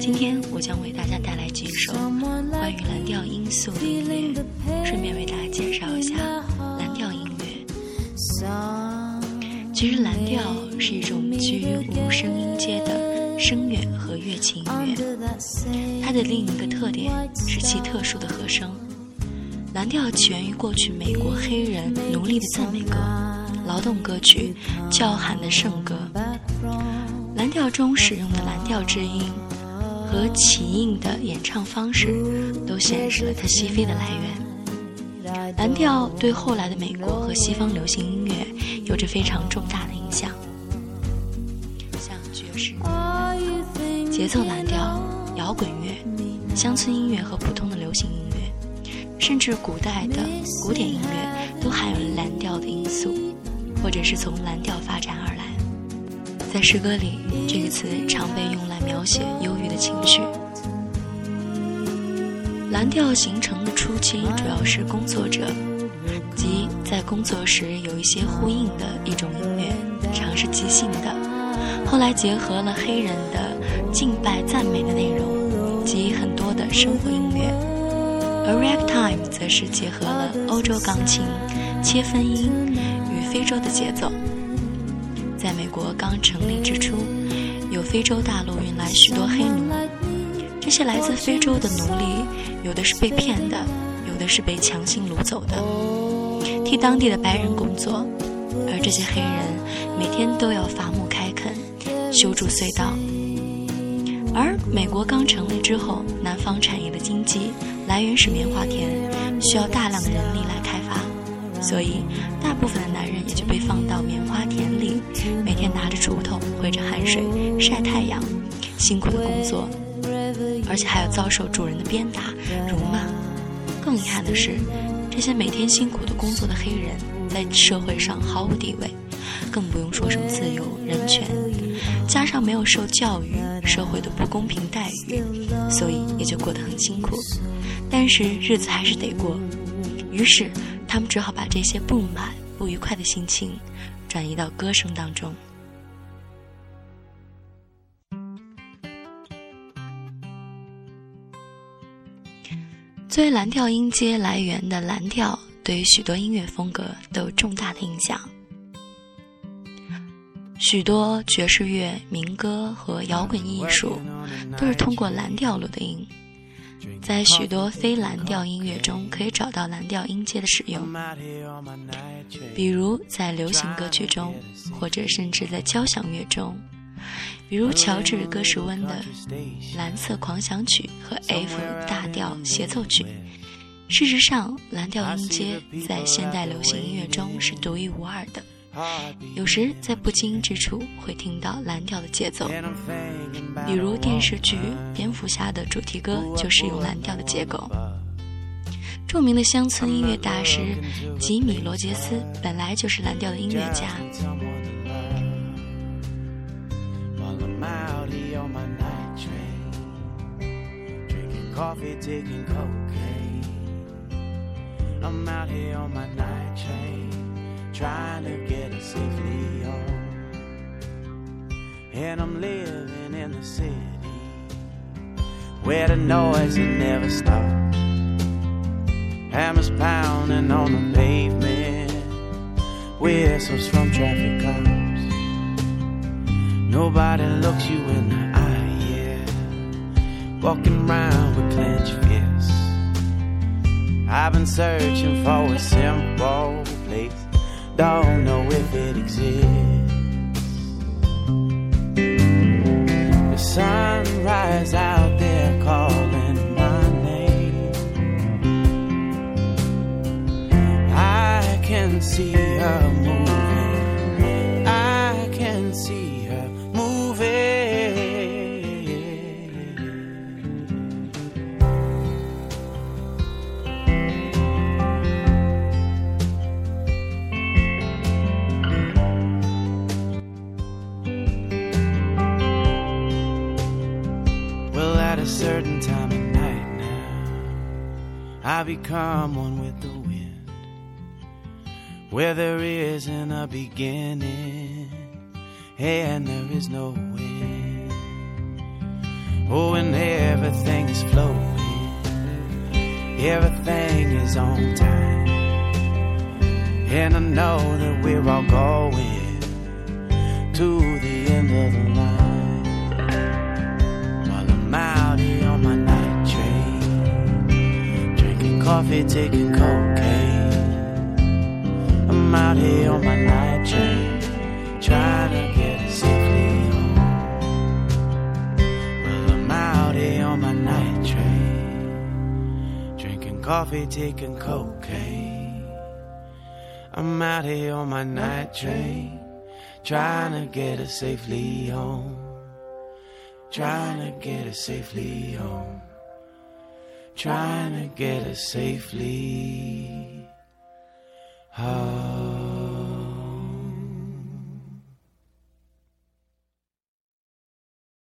今天我将为大家带来几首关于蓝调音素的音乐，顺便为大家介绍一下蓝调音乐。其实蓝调是一种基于无声音阶的声乐和乐器音乐，它的另一个特点是其特殊的和声。蓝调起源于过去美国黑人奴隶的赞美歌、劳动歌曲、叫喊的圣歌。蓝调中使用的蓝调之音和起印的演唱方式，都显示了它西非的来源。蓝调对后来的美国和西方流行音乐有着非常重大的影响，像爵士、节奏蓝调、摇滚乐、乡村音乐和普通的流行音乐。甚至古代的古典音乐都含有蓝调的因素，或者是从蓝调发展。在诗歌里，这个词常被用来描写忧郁的情绪。蓝调形成的初期主要是工作者，即在工作时有一些呼应的一种音乐，常是即兴的。后来结合了黑人的敬拜赞美的内容，及很多的生活音乐。而 ragtime 则是结合了欧洲钢琴切分音与非洲的节奏。在美国刚成立之初，有非洲大陆运来许多黑奴，这些来自非洲的奴隶，有的是被骗的，有的是被强行掳走的，替当地的白人工作。而这些黑人每天都要伐木开垦，修筑隧道。而美国刚成立之后，南方产业的经济来源是棉花田，需要大量的人力来开发，所以大部分的男人也就被放到棉花田，每天拿着锄头，挥着汗水，晒太阳，辛苦的工作，而且还要遭受主人的鞭打、辱骂。更遗憾的是，这些每天辛苦的工作的黑人，在社会上毫无地位。更不用说什么自由、人权，加上没有受教育，社会的不公平待遇，所以也就过得很辛苦。但是日子还是得过，于是他们只好把这些不满、不愉快的心情转移到歌声当中。作为蓝调音阶来源的蓝调，对于许多音乐风格都有重大的影响。许多爵士乐、民歌和摇滚艺术都是通过蓝调录的音，在许多非蓝调音乐中可以找到蓝调音阶的使用，比如在流行歌曲中，或者甚至在交响乐中，比如乔治·戈什温的《蓝色狂想曲》和 F 大调协奏曲。事实上，蓝调音阶在现代流行音乐中是独一无二的。有时在不经意之处会听到蓝调的节奏，比如电视剧《蝙蝠侠》的主题歌就是用蓝调的结构。著名的乡村音乐大师吉米·罗杰斯本来就是蓝调的音乐家。Trying to get it safely home. And I'm living in the city where the noise it never stops. Hammers pounding on the pavement, whistles from traffic cops. Nobody looks you in the eye, yeah. Walking around with clenched fists. I've been searching for a simple place don't know if it exists. The sunrise out there calling my name. I can see her I become one with the wind. where there isn't a beginning and there is no end. Oh, and everything is flowing, everything is on time, and I know that we're all going to the end of the line. Coffee, taking cocaine. I'm out here on my night train, trying to get safely home. Well, I'm out here on my night train, drinking coffee, taking cocaine. I'm out here on my night train, trying to get us safely home. Trying to get us safely home. Trying to get us safely home.